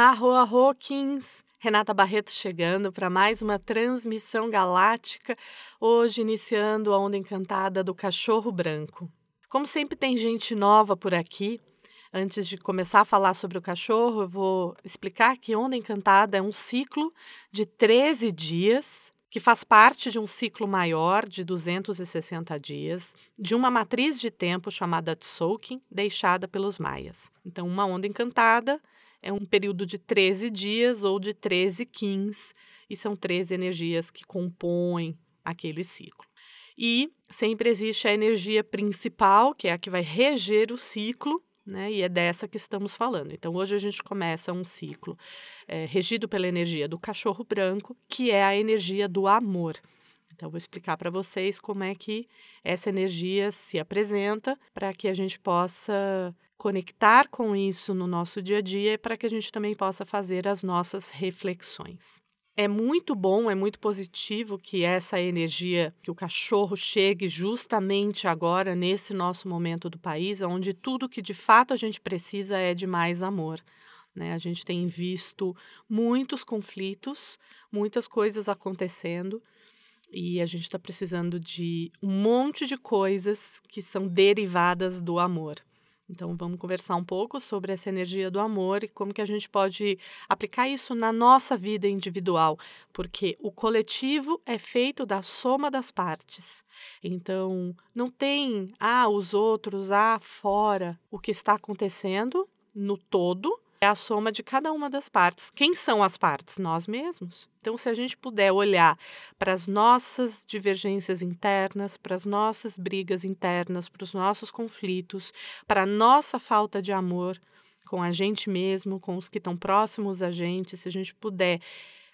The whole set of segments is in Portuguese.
Arro, arro, Kings! Renata Barreto chegando para mais uma transmissão galáctica, hoje iniciando a onda encantada do cachorro branco. Como sempre tem gente nova por aqui, antes de começar a falar sobre o cachorro, eu vou explicar que onda encantada é um ciclo de 13 dias que faz parte de um ciclo maior de 260 dias, de uma matriz de tempo chamada Tzolk'in, deixada pelos maias. Então, uma onda encantada é um período de 13 dias ou de 13 quins, e são 13 energias que compõem aquele ciclo. E sempre existe a energia principal, que é a que vai reger o ciclo, né? E é dessa que estamos falando. Então, hoje a gente começa um ciclo é, regido pela energia do cachorro branco, que é a energia do amor. Então, vou explicar para vocês como é que essa energia se apresenta para que a gente possa conectar com isso no nosso dia a dia para que a gente também possa fazer as nossas reflexões. É muito bom, é muito positivo que essa energia, que o cachorro chegue justamente agora, nesse nosso momento do país, onde tudo que de fato a gente precisa é de mais amor. Né? A gente tem visto muitos conflitos, muitas coisas acontecendo, e a gente está precisando de um monte de coisas que são derivadas do amor. Então vamos conversar um pouco sobre essa energia do amor e como que a gente pode aplicar isso na nossa vida individual, porque o coletivo é feito da soma das partes. Então não tem ah os outros, ah fora, o que está acontecendo no todo é a soma de cada uma das partes. Quem são as partes? Nós mesmos. Então, se a gente puder olhar para as nossas divergências internas, para as nossas brigas internas, para os nossos conflitos, para a nossa falta de amor com a gente mesmo, com os que estão próximos a gente, se a gente puder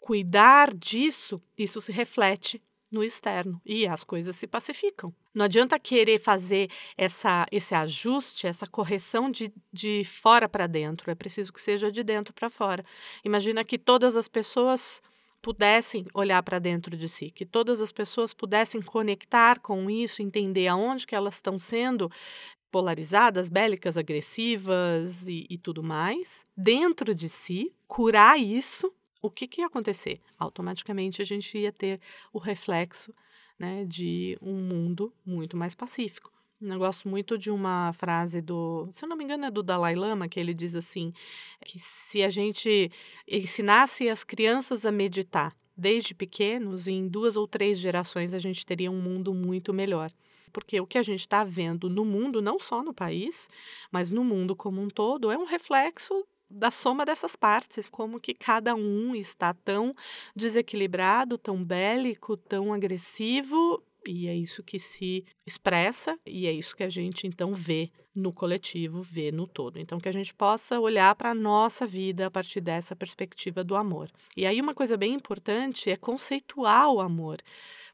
cuidar disso, isso se reflete no externo e as coisas se pacificam. Não adianta querer fazer essa, esse ajuste, essa correção de, de fora para dentro, é preciso que seja de dentro para fora. Imagina que todas as pessoas pudessem olhar para dentro de si, que todas as pessoas pudessem conectar com isso, entender aonde que elas estão sendo polarizadas, bélicas, agressivas e, e tudo mais, dentro de si, curar isso o que, que ia acontecer? Automaticamente a gente ia ter o reflexo né, de um mundo muito mais pacífico. Eu gosto muito de uma frase do, se eu não me engano, é do Dalai Lama, que ele diz assim: que se a gente ensinasse as crianças a meditar desde pequenos, em duas ou três gerações a gente teria um mundo muito melhor. Porque o que a gente está vendo no mundo, não só no país, mas no mundo como um todo, é um reflexo da soma dessas partes, como que cada um está tão desequilibrado, tão bélico, tão agressivo, e é isso que se expressa e é isso que a gente então vê no coletivo, vê no todo. Então que a gente possa olhar para a nossa vida a partir dessa perspectiva do amor. E aí uma coisa bem importante é conceituar o amor,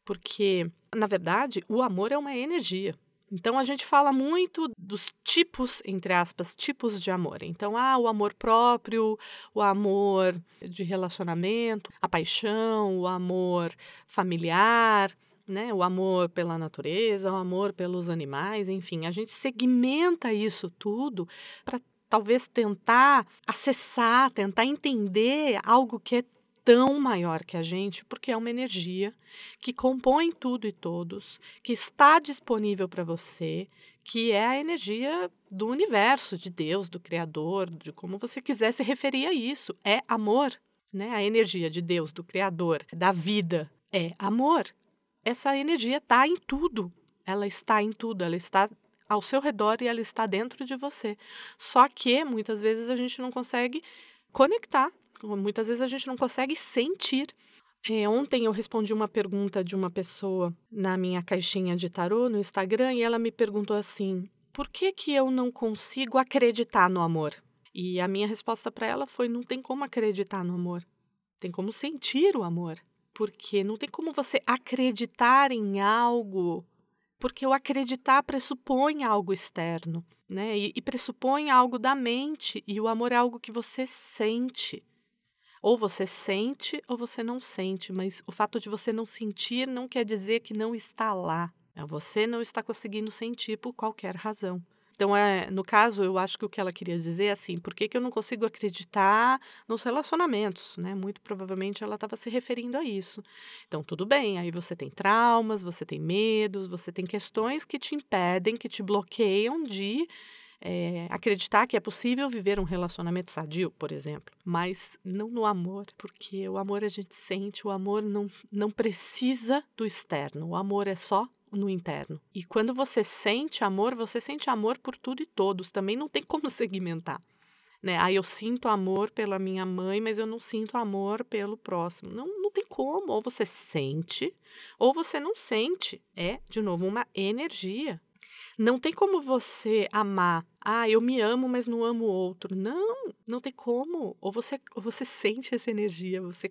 porque na verdade o amor é uma energia. Então a gente fala muito dos tipos, entre aspas, tipos de amor. Então, ah, o amor próprio, o amor de relacionamento, a paixão, o amor familiar, né? O amor pela natureza, o amor pelos animais, enfim, a gente segmenta isso tudo para talvez tentar acessar, tentar entender algo que é tão maior que a gente, porque é uma energia que compõe tudo e todos, que está disponível para você, que é a energia do universo, de Deus, do Criador, de como você quiser se referir a isso. É amor, né? A energia de Deus, do Criador, da vida, é amor. Essa energia está em tudo. Ela está em tudo, ela está ao seu redor e ela está dentro de você. Só que muitas vezes a gente não consegue conectar Muitas vezes a gente não consegue sentir. É, ontem eu respondi uma pergunta de uma pessoa na minha caixinha de tarô no Instagram e ela me perguntou assim: por que, que eu não consigo acreditar no amor? E a minha resposta para ela foi: não tem como acreditar no amor. Tem como sentir o amor. Porque não tem como você acreditar em algo, porque o acreditar pressupõe algo externo, né? E, e pressupõe algo da mente, e o amor é algo que você sente. Ou você sente ou você não sente, mas o fato de você não sentir não quer dizer que não está lá. É, você não está conseguindo sentir por qualquer razão. Então, é, no caso, eu acho que o que ela queria dizer é assim, por que, que eu não consigo acreditar nos relacionamentos, né? Muito provavelmente ela estava se referindo a isso. Então, tudo bem, aí você tem traumas, você tem medos, você tem questões que te impedem, que te bloqueiam de é, acreditar que é possível viver um relacionamento sadio, por exemplo, mas não no amor, porque o amor a gente sente, o amor não, não precisa do externo, o amor é só no interno. E quando você sente amor, você sente amor por tudo e todos, também não tem como segmentar. Né? Ah, eu sinto amor pela minha mãe, mas eu não sinto amor pelo próximo. Não, não tem como. Ou você sente, ou você não sente. É, de novo, uma energia. Não tem como você amar. Ah, eu me amo, mas não amo o outro. Não, não tem como. Ou você, ou você sente essa energia, você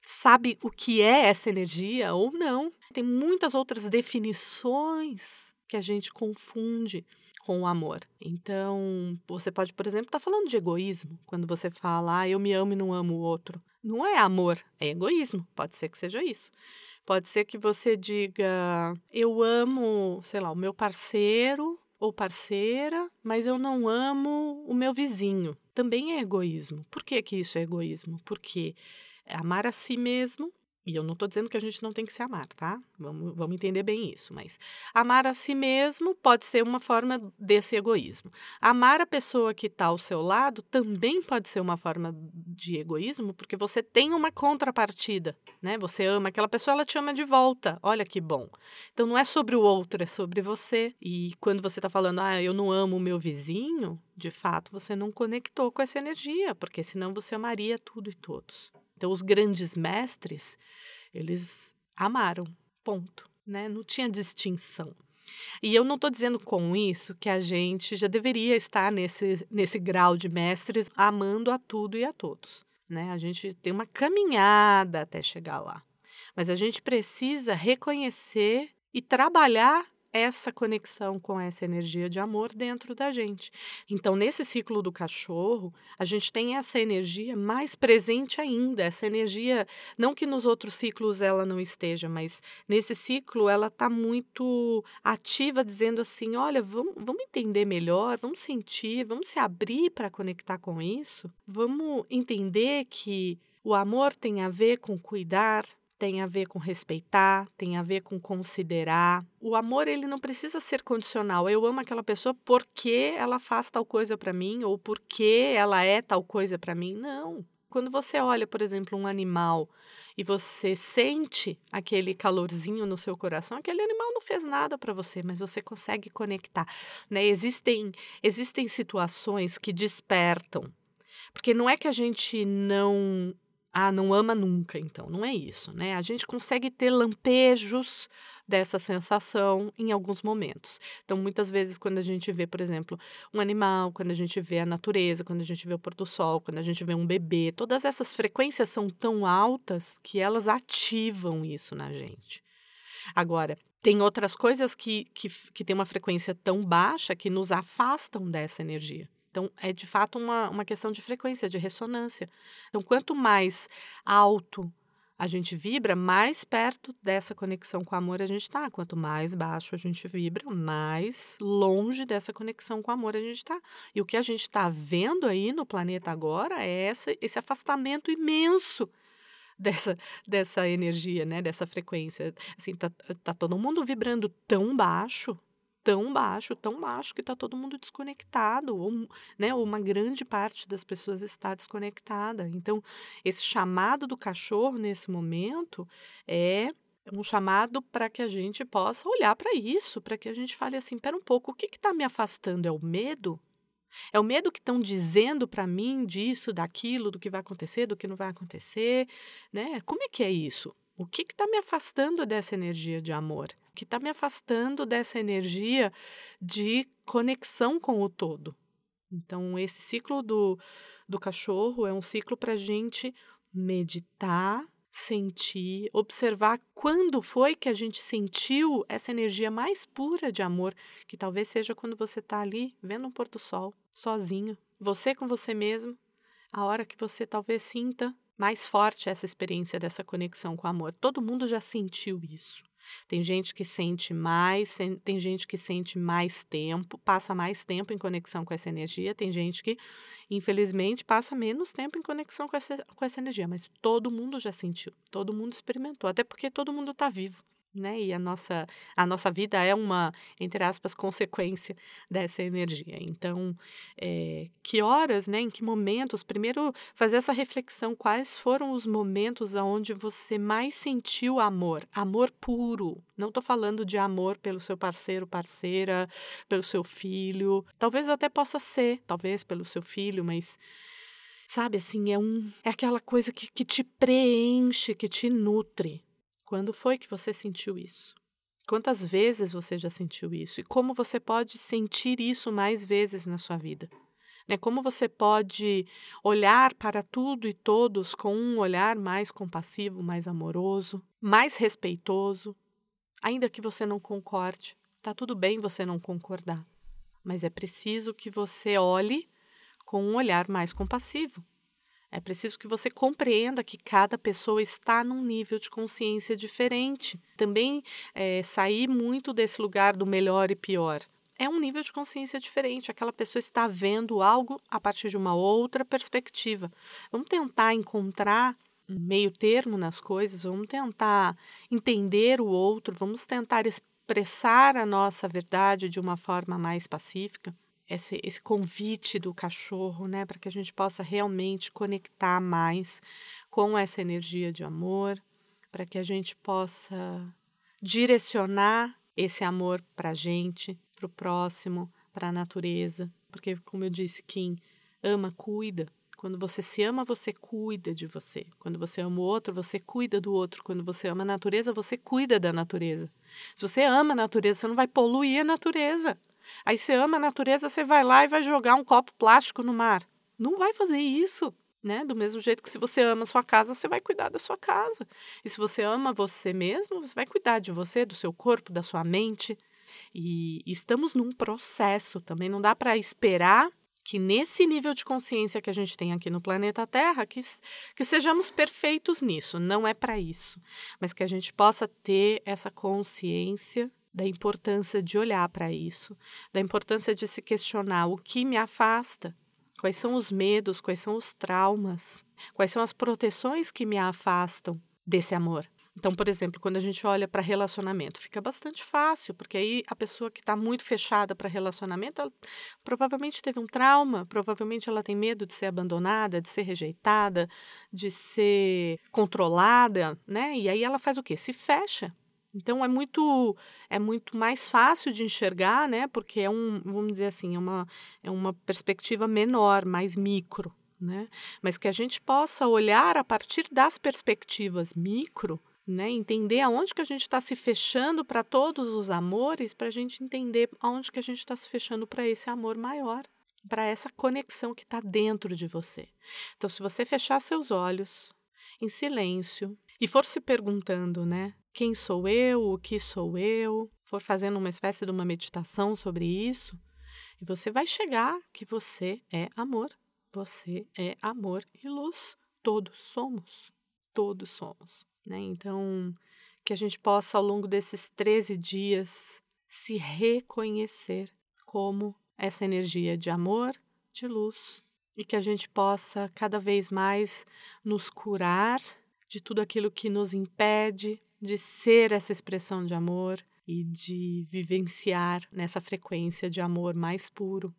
sabe o que é essa energia ou não. Tem muitas outras definições que a gente confunde com o amor. Então, você pode, por exemplo, estar tá falando de egoísmo quando você fala, ah, eu me amo e não amo o outro. Não é amor, é egoísmo. Pode ser que seja isso. Pode ser que você diga: eu amo, sei lá, o meu parceiro ou parceira, mas eu não amo o meu vizinho. Também é egoísmo. Por que, que isso é egoísmo? Porque amar a si mesmo e eu não estou dizendo que a gente não tem que se amar, tá? Vamos, vamos entender bem isso. Mas amar a si mesmo pode ser uma forma desse egoísmo. Amar a pessoa que está ao seu lado também pode ser uma forma de egoísmo, porque você tem uma contrapartida, né? Você ama aquela pessoa, ela te ama de volta. Olha que bom. Então não é sobre o outro, é sobre você. E quando você está falando, ah, eu não amo o meu vizinho, de fato você não conectou com essa energia, porque senão você amaria tudo e todos. Então, os grandes mestres, eles amaram, ponto. Né? Não tinha distinção. E eu não estou dizendo com isso que a gente já deveria estar nesse, nesse grau de mestres amando a tudo e a todos. Né? A gente tem uma caminhada até chegar lá. Mas a gente precisa reconhecer e trabalhar essa conexão com essa energia de amor dentro da gente. Então, nesse ciclo do cachorro, a gente tem essa energia mais presente ainda, essa energia, não que nos outros ciclos ela não esteja, mas nesse ciclo ela está muito ativa, dizendo assim: olha, vamos, vamos entender melhor, vamos sentir, vamos se abrir para conectar com isso, vamos entender que o amor tem a ver com cuidar, tem a ver com respeitar, tem a ver com considerar. O amor ele não precisa ser condicional. Eu amo aquela pessoa porque ela faz tal coisa para mim ou porque ela é tal coisa para mim. Não. Quando você olha, por exemplo, um animal e você sente aquele calorzinho no seu coração, aquele animal não fez nada para você, mas você consegue conectar. Né? Existem, existem situações que despertam. Porque não é que a gente não ah, não ama nunca, então. Não é isso, né? A gente consegue ter lampejos dessa sensação em alguns momentos. Então, muitas vezes, quando a gente vê, por exemplo, um animal, quando a gente vê a natureza, quando a gente vê o pôr do sol, quando a gente vê um bebê, todas essas frequências são tão altas que elas ativam isso na gente. Agora, tem outras coisas que, que, que têm uma frequência tão baixa que nos afastam dessa energia. Então, é de fato uma, uma questão de frequência, de ressonância. Então, quanto mais alto a gente vibra, mais perto dessa conexão com o amor a gente está. Quanto mais baixo a gente vibra, mais longe dessa conexão com o amor a gente está. E o que a gente está vendo aí no planeta agora é essa, esse afastamento imenso dessa, dessa energia, né? Dessa frequência. Assim, tá, tá todo mundo vibrando tão baixo tão baixo, tão baixo que está todo mundo desconectado, ou, né, ou uma grande parte das pessoas está desconectada. Então, esse chamado do cachorro nesse momento é um chamado para que a gente possa olhar para isso, para que a gente fale assim: pera um pouco, o que está me afastando? É o medo? É o medo que estão dizendo para mim disso, daquilo, do que vai acontecer, do que não vai acontecer, né? Como é que é isso? O que está me afastando dessa energia de amor? O que está me afastando dessa energia de conexão com o todo? Então, esse ciclo do, do cachorro é um ciclo para a gente meditar, sentir, observar quando foi que a gente sentiu essa energia mais pura de amor, que talvez seja quando você está ali vendo um pôr do sol, sozinho, você com você mesmo, a hora que você talvez sinta mais forte essa experiência dessa conexão com o amor. Todo mundo já sentiu isso. Tem gente que sente mais, tem gente que sente mais tempo, passa mais tempo em conexão com essa energia, tem gente que, infelizmente, passa menos tempo em conexão com essa, com essa energia, mas todo mundo já sentiu, todo mundo experimentou, até porque todo mundo está vivo né? E a nossa, a nossa vida é uma, entre aspas, consequência dessa energia. Então, é, que horas, né? Em que momentos? Primeiro, fazer essa reflexão: quais foram os momentos onde você mais sentiu amor? Amor puro. Não estou falando de amor pelo seu parceiro, parceira, pelo seu filho. Talvez até possa ser, talvez pelo seu filho, mas sabe assim é um é aquela coisa que, que te preenche que te nutre quando foi que você sentiu isso? Quantas vezes você já sentiu isso? E como você pode sentir isso mais vezes na sua vida? Né? Como você pode olhar para tudo e todos com um olhar mais compassivo, mais amoroso, mais respeitoso, ainda que você não concorde. Tá tudo bem você não concordar, mas é preciso que você olhe com um olhar mais compassivo, é preciso que você compreenda que cada pessoa está num nível de consciência diferente. Também é, sair muito desse lugar do melhor e pior. É um nível de consciência diferente. Aquela pessoa está vendo algo a partir de uma outra perspectiva. Vamos tentar encontrar um meio termo nas coisas, vamos tentar entender o outro, vamos tentar expressar a nossa verdade de uma forma mais pacífica esse, esse convite do cachorro, né, para que a gente possa realmente conectar mais com essa energia de amor, para que a gente possa direcionar esse amor para a gente, para o próximo, para a natureza, porque, como eu disse, quem ama, cuida. Quando você se ama, você cuida de você. Quando você ama o outro, você cuida do outro. Quando você ama a natureza, você cuida da natureza. Se você ama a natureza, você não vai poluir a natureza. Aí você ama a natureza, você vai lá e vai jogar um copo plástico no mar. Não vai fazer isso. Né? Do mesmo jeito que se você ama a sua casa, você vai cuidar da sua casa. E se você ama você mesmo, você vai cuidar de você, do seu corpo, da sua mente. E estamos num processo também. Não dá para esperar que nesse nível de consciência que a gente tem aqui no planeta Terra, que, que sejamos perfeitos nisso. Não é para isso. Mas que a gente possa ter essa consciência da importância de olhar para isso, da importância de se questionar o que me afasta, quais são os medos, quais são os traumas, quais são as proteções que me afastam desse amor. Então, por exemplo, quando a gente olha para relacionamento, fica bastante fácil, porque aí a pessoa que está muito fechada para relacionamento, ela provavelmente teve um trauma, provavelmente ela tem medo de ser abandonada, de ser rejeitada, de ser controlada, né? E aí ela faz o quê? Se fecha então é muito é muito mais fácil de enxergar, né? Porque é um, vamos dizer assim, é uma, é uma perspectiva menor, mais micro, né? Mas que a gente possa olhar a partir das perspectivas micro, né? Entender aonde que a gente está se fechando para todos os amores, para a gente entender aonde que a gente está se fechando para esse amor maior, para essa conexão que está dentro de você. Então, se você fechar seus olhos em silêncio e for se perguntando, né? Quem sou eu, o que sou eu, for fazendo uma espécie de uma meditação sobre isso, e você vai chegar que você é amor. Você é amor e luz. Todos somos. Todos somos. Né? Então, que a gente possa, ao longo desses 13 dias, se reconhecer como essa energia de amor, de luz, e que a gente possa cada vez mais nos curar de tudo aquilo que nos impede de ser essa expressão de amor e de vivenciar nessa frequência de amor mais puro,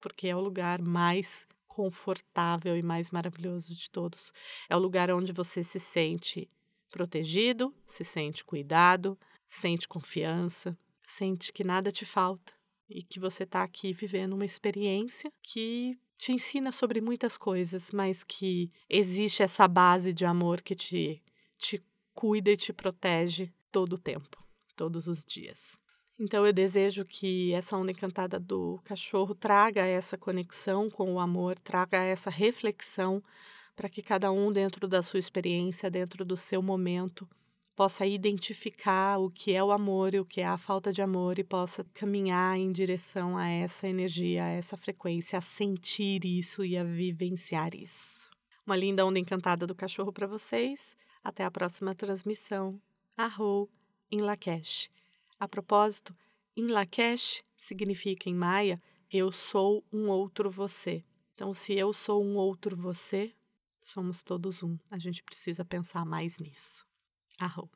porque é o lugar mais confortável e mais maravilhoso de todos. É o lugar onde você se sente protegido, se sente cuidado, sente confiança, sente que nada te falta e que você está aqui vivendo uma experiência que te ensina sobre muitas coisas, mas que existe essa base de amor que te, te cuida e te protege todo o tempo, todos os dias. Então eu desejo que essa onda encantada do cachorro traga essa conexão com o amor, traga essa reflexão para que cada um dentro da sua experiência, dentro do seu momento, possa identificar o que é o amor e o que é a falta de amor e possa caminhar em direção a essa energia, a essa frequência, a sentir isso e a vivenciar isso. Uma linda onda encantada do cachorro para vocês. Até a próxima transmissão. Arrou! em Lakesh. A propósito, em Lakesh significa em maia eu sou um outro você. Então, se eu sou um outro você, somos todos um. A gente precisa pensar mais nisso. Arro.